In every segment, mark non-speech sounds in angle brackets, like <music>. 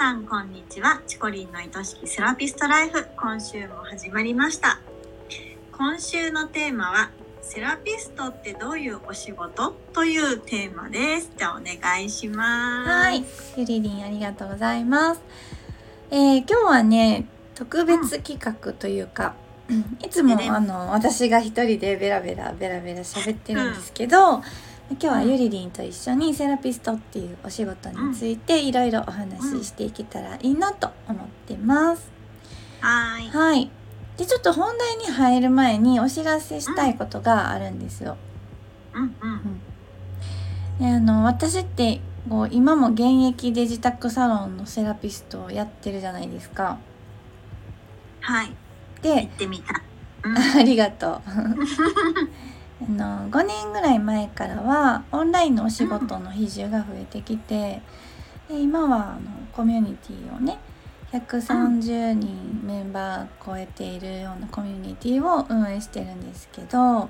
さんこんにちは。チコリンの愛しきセラピストライフ。今週も始まりました。今週のテーマはセラピストってどういうお仕事？というテーマです。じゃあお願いします。はい。ゆりりんありがとうございます。えー、今日はね特別企画というか、うん、いつもあの私が一人でベラベラベラベラ喋ってるんですけど、うん今日はゆりりんと一緒にセラピストっていうお仕事についていろいろお話ししていけたらいいなと思ってます。はい。はい。で、ちょっと本題に入る前にお知らせしたいことがあるんですよ。うんうん。であの私ってこう今も現役で自宅サロンのセラピストをやってるじゃないですか。はい。で、行ってみた。うん、<laughs> ありがとう。<laughs> あの5年ぐらい前からはオンラインのお仕事の比重が増えてきて、で今はあのコミュニティをね130人メンバー超えているようなコミュニティを運営してるんですけど、は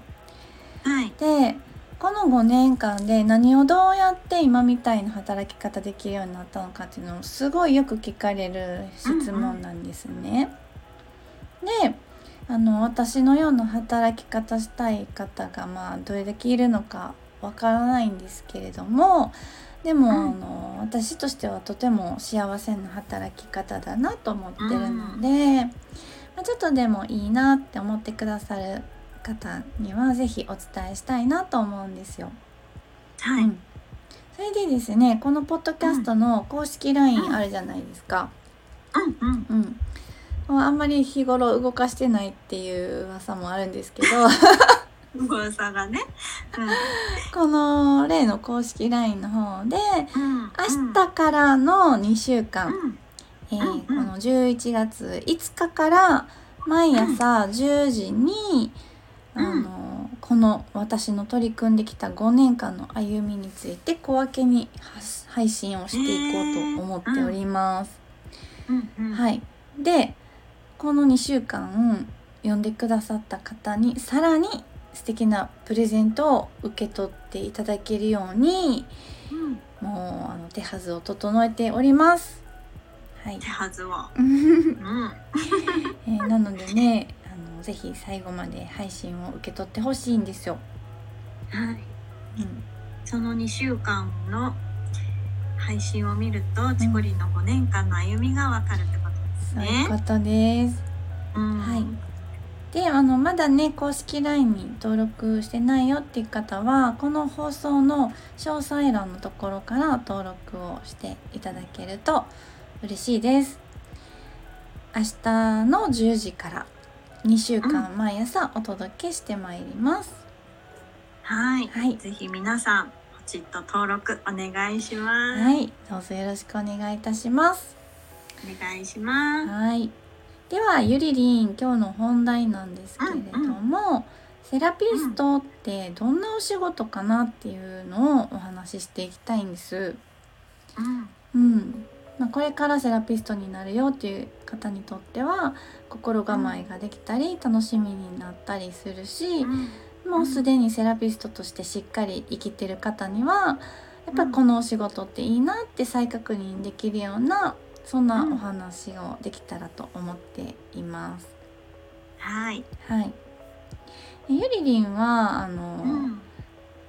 い、でこの5年間で何をどうやって今みたいな働き方できるようになったのかっていうのをすごいよく聞かれる質問なんですね。であの私のような働き方したい方がまあどれだけいるのかわからないんですけれどもでも、うん、あの私としてはとても幸せな働き方だなと思ってるので、うん、まあ、ちょっとでもいいなって思ってくださる方には是非お伝えしたいなと思うんですよ。はい、うん、それでですねこのポッドキャストの公式 LINE あるじゃないですか。うんうん、うんあんまり日頃動かしてないっていう噂もあるんですけど。噂がね、うん、この例の公式 LINE の方で、うん、明日からの2週間、うん、えー、この11月5日から毎朝10時に、あのこの私の取り組んできた5年間の歩みについて小分けに配信をしていこうと思っております。はい、でこの2週間呼んでくださった方にさらに素敵なプレゼントを受け取っていただけるように、うん、もうあの手はずを整えております。はい、手はずは、うん、<laughs> えー、なのでねあのぜひ最後まで配信を受け取ってほしいんですよ。はい、うん、その2週間の配信を見ると、チコリンの5年間の歩みがわかるってそういうことです。うん、はい。で、あの、まだね、公式 LINE に登録してないよっていう方は、この放送の詳細欄のところから登録をしていただけると嬉しいです。明日の10時から2週間毎朝お届けしてまいります。うん、はい。はい。ぜひ皆さん、ポチッと登録お願いします。はい。どうぞよろしくお願いいたします。お願いします。はい。ではゆりりん今日の本題なんですけれども、うんうん、セラピストってどんなお仕事かなっていうのをお話ししていきたいんです。うん、うんまあ、これからセラピストになるよっていう方にとっては心構えができたり楽しみになったりするし、うん、もうすでにセラピストとしてしっかり生きてる方にはやっぱこのお仕事っていいなって再確認できるようなそんなお話をできたらと思っています。はい。はい。ゆりりんはあの、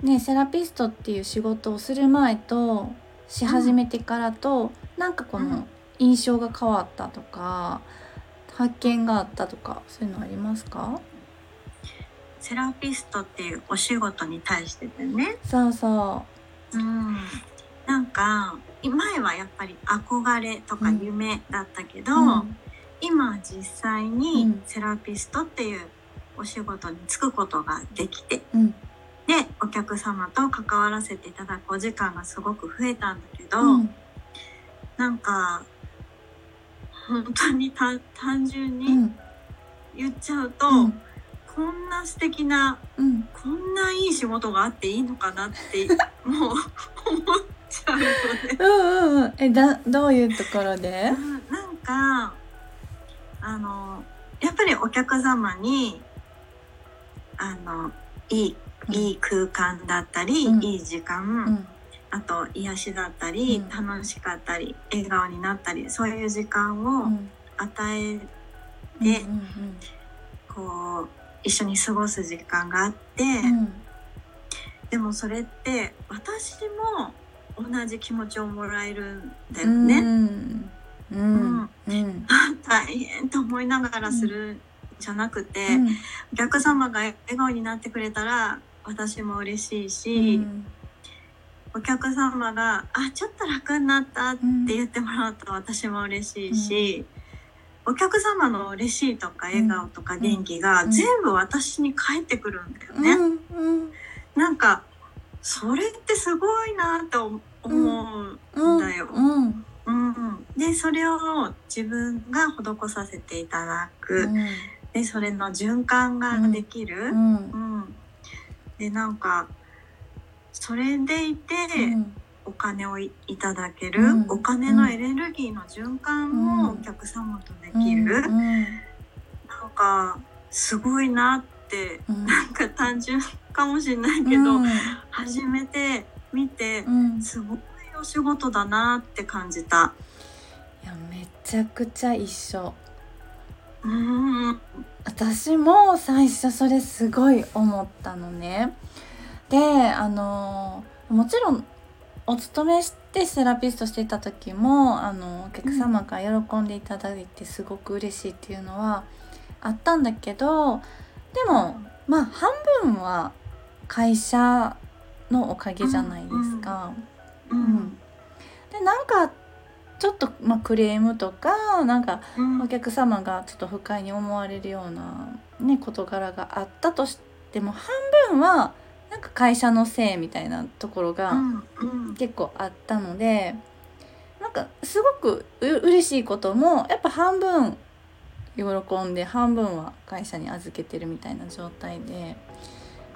うん、ねセラピストっていう仕事をする前とし始めてからと、うん、なんかこの印象が変わったとか、発見があったとかそういうのありますか？セラピストっていうお仕事に対してでね。そうそう。うん。なんか前はやっぱり憧れとか夢だったけど、うん、今実際にセラピストっていうお仕事に就くことができて、うん、でお客様と関わらせていただくお時間がすごく増えたんだけど、うん、なんか本当に単純に言っちゃうと、うん、こんな素敵な、うん、こんないい仕事があっていいのかなってもう思っちゃうのね。うんうんえだどういうところで、うん、なんかあのやっぱりお客様にあのいいいい空間だったり、うん、いい時間、あと癒しだったり、うん、楽しかったり笑顔になったりそういう時間を与えて、うんうんうん、こう一緒に過ごす時間があって、でもそれって私も同じ気持ちをもらえるんだよね。うん。うん。うん、<laughs> 大変と思いながらするんじゃなくて、うん、お客様が笑顔になってくれたら私も嬉しいし、うん、お客様が「あちょっと楽になった」って言ってもらうと私も嬉しいし、お客様の嬉しいとか笑顔とか元気が全部私に返ってくるんだよね。なんかそれってすごいなって思うんだよ。うんでそれを自分が施させていただく、うん、でそれの循環ができる、うん、うん、でなんかそれでいて、お金をいただける、お金のエネルギーの循環をお客様とできる、なんかすごいなって、なんか単純かもしれないけど、初めて見て、すごいお仕事だなって感じた。いやめちゃくちゃ一緒。うん私も最初それすごい思ったのね。であのもちろんお勤めしてセラピストしていた時もあのお客様が喜んでいただいてすごく嬉しいっていうのはあったんだけどでもまあ半分は会社のおかげじゃないですか。うん、うん、でなんかちょっと、まあ、クレームとかなんかお客様がちょっと不快に思われるような、ね、事柄があったとしても半分はなんか会社のせいみたいなところが結構あったので、なんかすごくう嬉しいこともやっぱ半分喜んで半分は会社に預けてるみたいな状態で、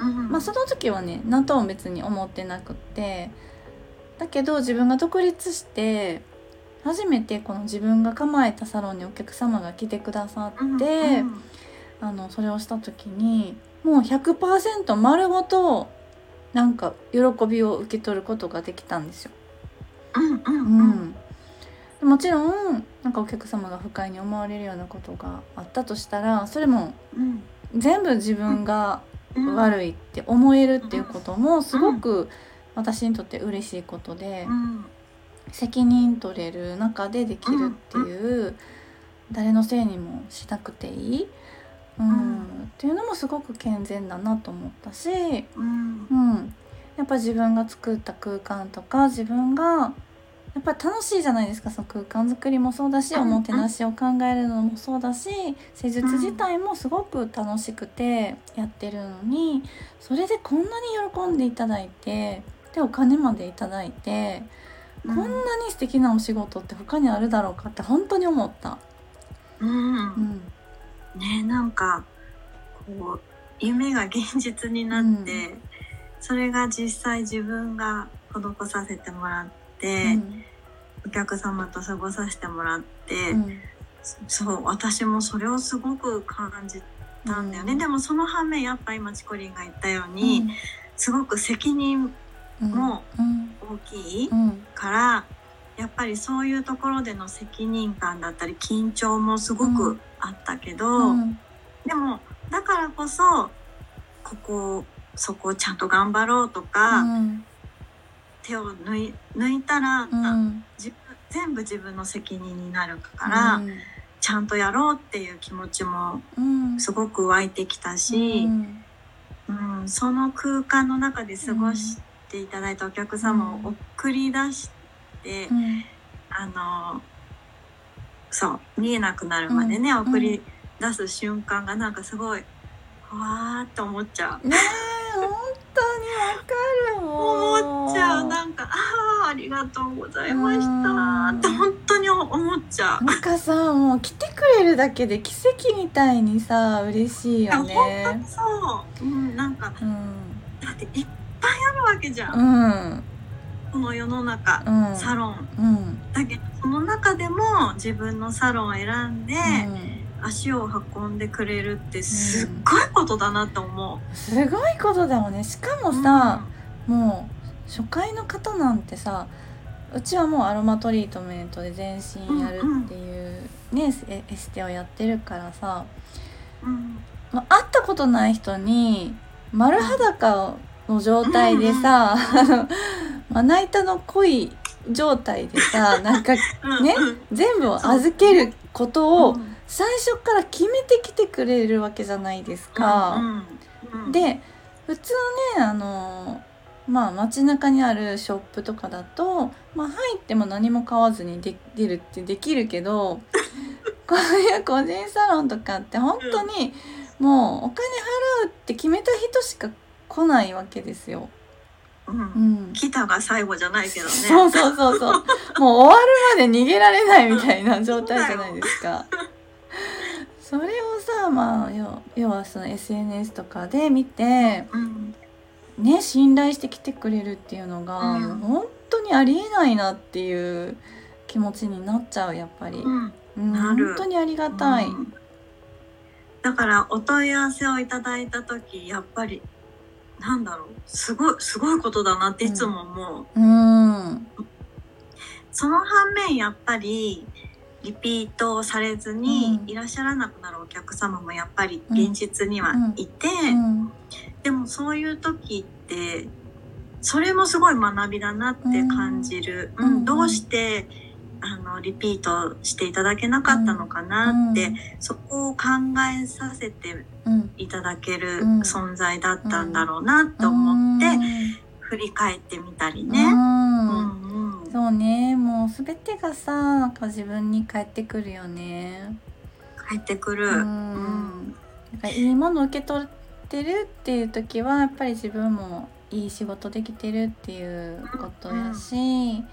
まあその時はね何とも別に思ってなくって。だけど自分が独立して初めてこの自分が構えたサロンにお客様が来てくださって、あのそれをした時にもう100%丸ごとなんか喜びを受け取ることができたんですよ。うんうんうん、もちろんなんかお客様が不快に思われるようなことがあったとしたらそれも全部自分が悪いって思えるっていうこともすごく私にとって嬉しいことで責任取れる中でできるっていう誰のせいにもしなくていい。うん、っていうのもすごく健全だなと思ったし、うん、うん、やっぱ自分が作った空間とか自分がやっぱり楽しいじゃないですか。その空間づくりもそうだしおもてなしを考えるのもそうだし施術自体もすごく楽しくてやってるのにそれでこんなに喜んでいただいてでお金までいただいてこんなに素敵なお仕事って他にあるだろうかって本当に思った。うん、うん。ねなんかこう夢が現実になって、うん、それが実際自分が施させてもらって、うん、お客様と過ごさせてもらって、うん、そう私もそれをすごく感じたんだよね、でもその反面やっぱ今チコリンが言ったように、すごく責任も大きいから、やっぱりそういうところでの責任感だったり緊張もすごくあったけど、うん、でもだからこそここそこをちゃんと頑張ろうとか、うん、手を抜い抜いたら、うん、自分全部自分の責任になるから、ちゃんとやろうっていう気持ちもすごく湧いてきたし、うん。その空間の中で過ごしていただいたお客様を送り出して、あのそう見えなくなるまでね、うん、送り出す瞬間がなんかすごいわーって思っちゃう。ねにわかる思っちゃう。なんかああありがとうございました。って本当に思っちゃう。なんかさもう来てくれるだけで奇跡みたいにさ嬉しいよね。本当そう、うん、なんか、うん、だっていっぱいあるわけじゃん。うん。この世の中、うん、サロン、うん、だけどその中でも自分のサロンを選んで、足を運んでくれるってすっごいことだなと思う、すごいことだよね。しかもさ、もう初回の方なんてさうちはもうアロマトリートメントで全身やるっていうね、うん、エステをやってるからさ、うん。まあ、会ったことない人に丸裸の状態でさ、まな板の濃い状態でさなんかね全部を預けることを最初から決めてきてくれるわけじゃないですか。で普通ねあのまあ街中にあるショップとかだと、まあ、入っても何も買わずにで出るってできるけど <laughs> こういう個人サロンとかって本当にもうお金払うって決めた人しか来ないわけですよ。うん、うん、来たが最後じゃないけどね。そうそうそうそう。もう終わるまで逃げられないみたいな状態じゃないですか。<laughs> それをさまあ要はその SNS とかで見て、うん、ね信頼して来てくれるっていうのが、うん、本当にありえないなっていう気持ちになっちゃうやっぱり、うん、うん、本当にありがたい、だからお問い合わせをいただいた時やっぱりなんだろう。すごいすごいことだなっていつも思う、うん。その反面やっぱりリピートされずにいらっしゃらなくなるお客様もやっぱり現実にはいて、でもそういう時ってそれもすごい学びだなって感じる、うん、どうしてあのリピートしていただけなかったのかなって、そこを考えさせていただける存在だったんだろうなと思って、振り返ってみたりね。うんそうね。もう全てがさなんか自分に返ってくるよね。返ってくる。うん、なんかいいもの受け取ってるっていう時はやっぱり自分もいい仕事できてるっていうことやし、うん、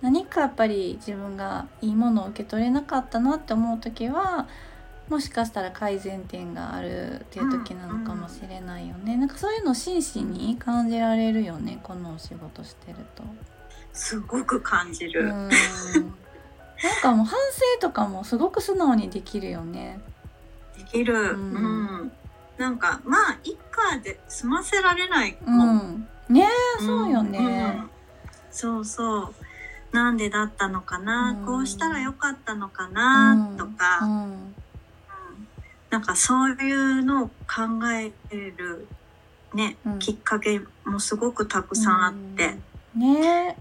何かやっぱり自分がいいものを受け取れなかったなって思う時はもしかしたら改善点があるっていう時なのかもしれないよね、うんうん、なんかそういうの真摯に感じられるよねこのお仕事してると。すごく感じる。なんかもう反省とかもすごく素直にできるよね。できる。うん。うん、なんかまあ一家で済ませられないも。ん。うん、ねそうよね、うん、そうそう。なんでだったのかな、こうしたらよかったのかな、とか、うん。なんかそういうのを考えるね、きっかけもすごくたくさんあって。ね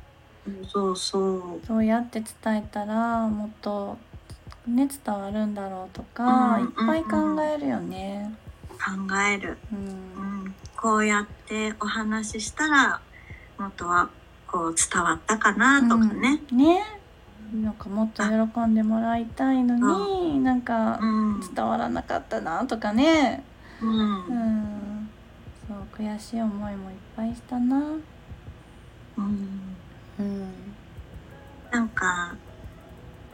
そうそう。そうやって伝えたらもっとね伝わるんだろうとか、うん、いっぱい考えるよね。考える、うん、うん、こうやってお話ししたらもっとはこう伝わったかなとかね。うん、ね。なんかもっと喜んでもらいたいのに、ん、なんか伝わらなかったなとかね、うん、うん、そう悔しい思いもいっぱいしたな。うん、うん、なんか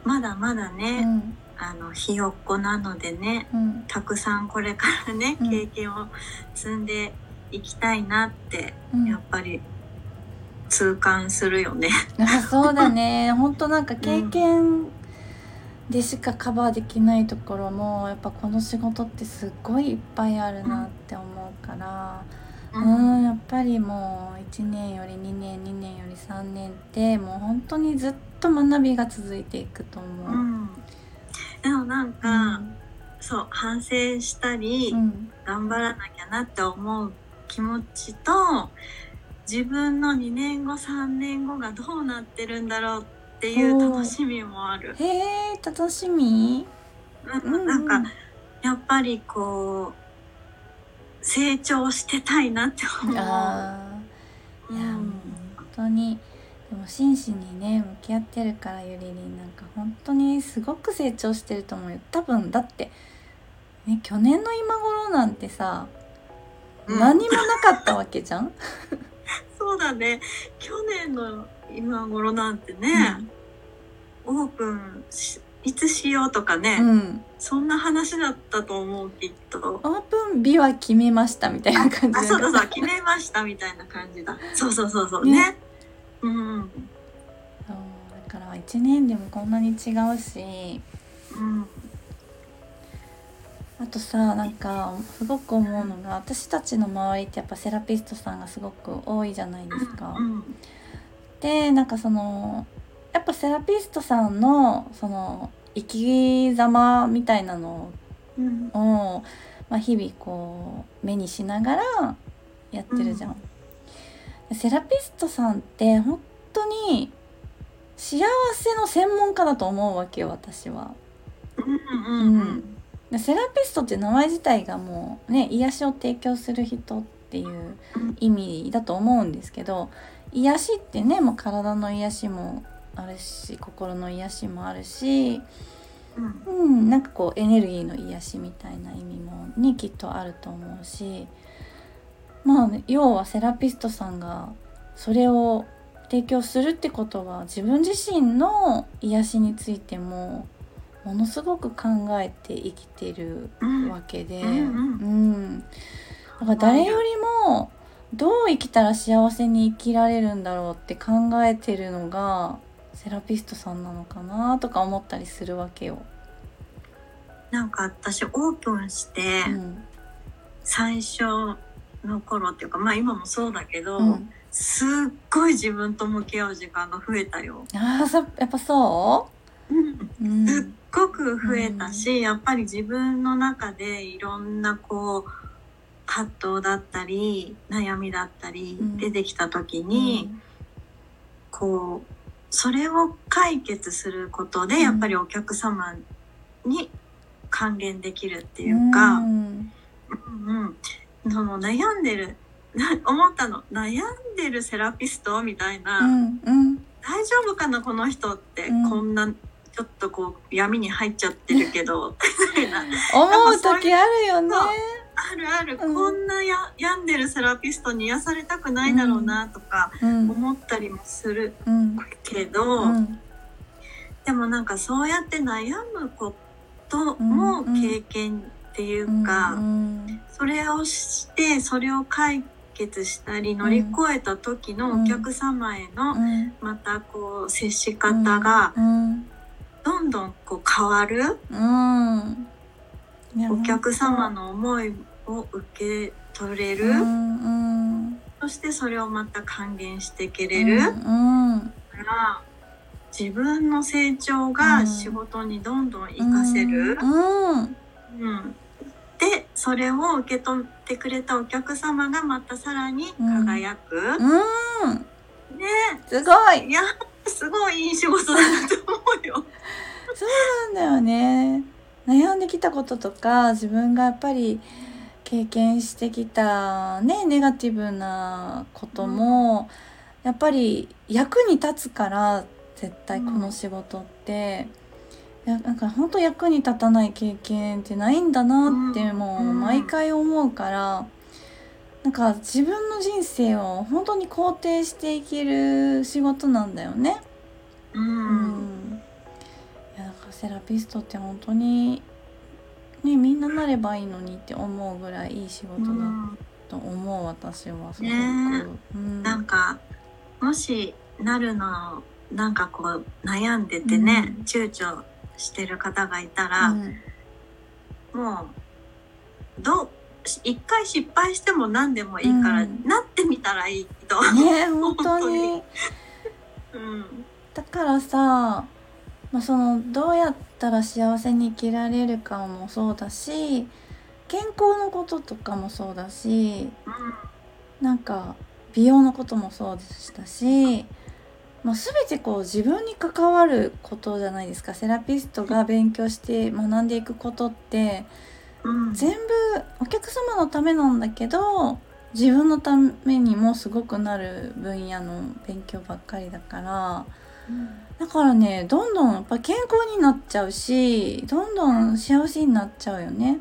まだまだね、うん、あのひよっこなのでね、うん、たくさんこれからね、経験を積んでいきたいなって、やっぱり痛感するよね。<laughs> あそうだね。<laughs> 本当なんか経験でしかカバーできないところもやっぱこの仕事ってすっごいいっぱいあるなって思うから。うん。やっぱりもう1年より2年2年より3年ってもう本当にずっと学びが続いていくと思う。うん、でもなんか、うん、そう反省したり、うん、頑張らなきゃなって思う気持ちと自分の2年後3年後がどうなってるんだろうっていう楽しみもある。へえ楽しみ、うん、なんかやっぱりこう成長してたいなって思う。あいや、もう本当に。でも真摯にね向き合ってるからゆりりんなんか本当にすごく成長してると思うよ。多分だってね去年の今頃なんてさ、うん、何もなかったわけじゃん？<laughs> そうだね。去年の今頃なんてね、うん、オープンいつしようとかね、うん、そんな話だったと思うきっと。オープン日は決めましたみたいな感じあそうそうそう。決めましたみたいな感じだ。そうそうそうそう。ね。ね。うん。そう。だから1年でもこんなに違うし、うん、あとさなんかすごく思うのが私たちの周りってやっぱセラピストさんがすごく多いじゃないですか。うん、でなんかそのやっぱセラピストさんのその生き様みたいなのを、うん、まあ、日々こう目にしながらやってるじゃん。うん、セラピストさんって本当に幸せの専門家だと思うわけよ私は。うんセラピストって名前自体がもうね癒しを提供する人っていう意味だと思うんですけど癒しってねもう体の癒しもあるし心の癒しもあるし、うん、うん、なんかこうエネルギーの癒しみたいな意味もねきっとあると思うしまあ、要はセラピストさんがそれを提供するってことは自分自身の癒しについてもものすごく考えて生きてるわけで、うん、うん、だから誰よりもどう生きたら幸せに生きられるんだろうって考えてるのがセラピストさんなのかなとか思ったりするわけよ。なんか私オープンして、最初の頃っていうかまあ今もそうだけど、うん、すっごい自分と向き合う時間が増えたよ。ああやっぱそう、うん、すっごく増えたし、うん、やっぱり自分の中でいろんなこう葛藤だったり悩みだったり出てきた時に、うん、こうそれを解決することでやっぱりお客様に還元できるっていうか、うん、うん。うん、その悩んでる <laughs> 思ったの。悩んでるセラピストみたいな、うん。うん、大丈夫かなこの人ってこんなちょっとこう闇に入っちゃってるけどみたいな。<laughs> 思う時あるよねあるある、うん、こんなや病んでるセラピストに癒されたくないだろうなとか思ったりもするけど、でもなんかそうやって悩むことも経験っていうか、それをしてそれを解決したり乗り越えた時のお客様へのまたこう接し方がどんどんこう変わる。お客様の思いを受け取れる、うんうん、そしてそれをまた還元していけれる、うんうん、から自分の成長が仕事にどんどん活かせる、うんうん、でそれを受け取ってくれたお客様がまたさらに輝く、うん。ね。すごい。いやすごいいい仕事だなと思うよ。そうなんだよね。悩んできたこととか自分がやっぱり経験してきたねネガティブなことも、うん、やっぱり役に立つから絶対この仕事って、うん、いやなんか本当役に立たない経験ってないんだなってもう毎回思うから、なんか自分の人生を本当に肯定していける仕事なんだよね。うん、うん、いやだからセラピストって本当にねみんななればいいのにって思うぐらいいい仕事だと思う、私はすごく、ねうん、なんかもしなるのなんかこう悩んでてね、うん、躊躇してる方がいたら、うん、もうどう一回失敗しても何でもいいから、うん、なってみたらいいと。ね <laughs> 本当に。うん、だからさまあ、そのどうやったら幸せに生きられるかもそうだし健康のこととかもそうだしなんか美容のこともそうでしたし、まあ、全てこう自分に関わることじゃないですかセラピストが勉強して学んでいくことって全部お客様のためなんだけど自分のためにもすごくなる分野の勉強ばっかりだから。だからねどんどんやっぱ健康になっちゃうしどんどん幸せになっちゃうよね。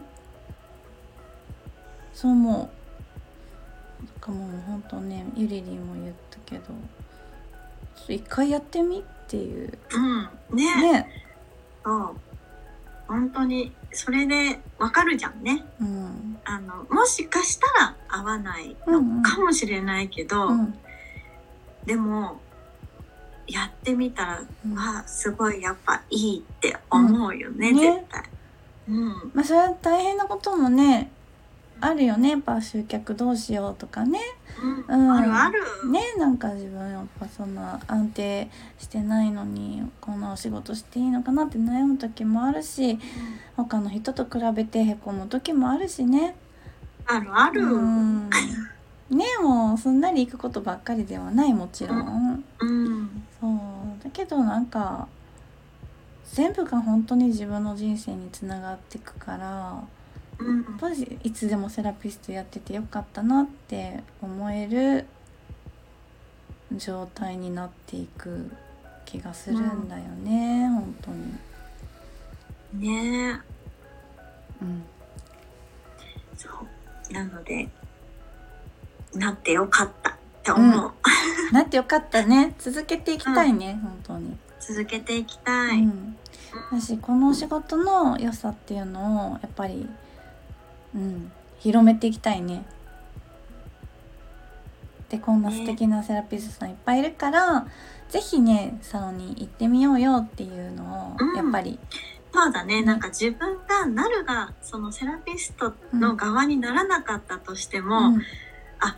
そう思う。かもうほんとねゆりりんも言ったけど一回やってみっていう。うんね。ね。そう。本当にそれでわかるじゃんね、うん、あのもしかしたら合わないのかもしれないけど、うんうん、でもやってみたら、うん、わすごいやっぱいいって思うよね、うん、絶対。うん、まあそれは大変なこともねあるよねやっぱ集客どうしようとかね、うん、うん、あるある。ねなんか自分やっぱそんな安定してないのにこんなお仕事していいのかなって悩む時もあるし、うん、他の人と比べてへこむ時もあるしね。あるある、うん、ねもうすんなりいくことばっかりではないもちろん、うん、そうだけどなんか全部が本当に自分の人生につながっていくからやっぱりいつでもセラピストやっててよかったなって思える状態になっていく気がするんだよね、うん、本当に。ねえ。うん。そうなのでなってよかったって思う、うん、なってよかったね。続けていきたいね、うん、本当に。続けていきたい、うん、私この仕事の良さっていうのをやっぱりうん広めていきたいね。でこんな素敵なセラピストさんいっぱいいるから、ね、ぜひねサロンに行ってみようよっていうのを、やっぱりそうだね、なんか自分がなるがそのセラピストの側にならなかったとしても、うん、あ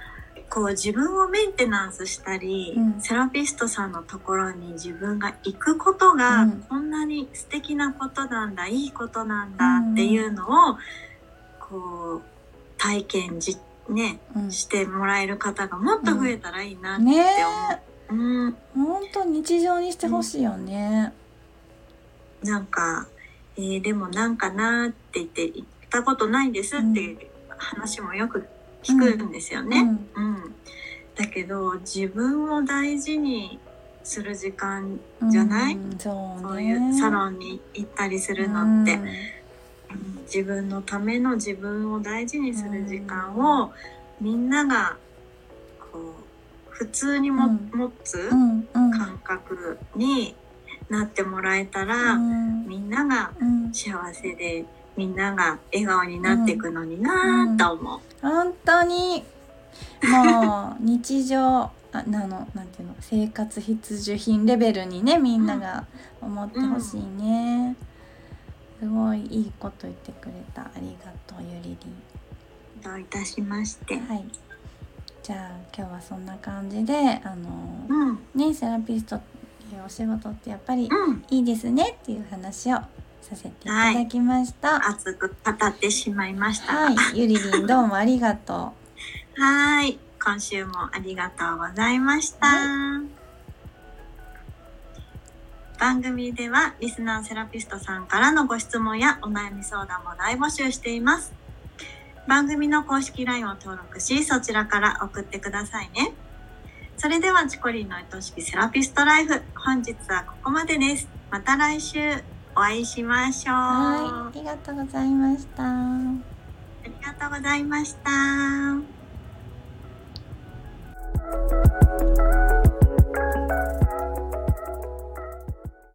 こう自分をメンテナンスしたり、うん、セラピストさんのところに自分が行くことがこんなに素敵なことなんだ、いいことなんだっていうのをこう体験じね、うん、してもらえる方がもっと増えたらいいなって思う。ね。うん、本当日常にしてほしいよね。なんか、えー、でもなんかなって言って言ったことないんですっていう話もよく聞くんですよね。うん、うん、だけど自分を大事にする時間じゃない、そうね、そういうサロンに行ったりするのって。自分のための自分を大事にする時間をみんながこう普通にも、持つ感覚になってもらえたら、みんなが幸せでみんなが笑顔になっていくのになと思う。本当に。もう日常あなのなんていうの生活必需品レベルにねみんなが思ってほしいね。うんすごいいいこと言ってくれた。ありがとうゆりりん。どういたしまして。はい。じゃあ今日はそんな感じであの、うん、ねセラピストっていうお仕事ってやっぱりいいですねっていう話をさせていただきました、はい、熱く語ってしまいましたはいゆりりんどうもありがとうはい今週もありがとうございました、はい番組ではリスナーセラピストさんからのご質問やお悩み相談も大募集しています。番組の公式 LINE を登録し、そちらから送ってくださいね。それでは、チコリンの愛しきセラピストライフ。本日はここまでです。また来週お会いしましょう。はい、ありがとうございました。ありがとうございました。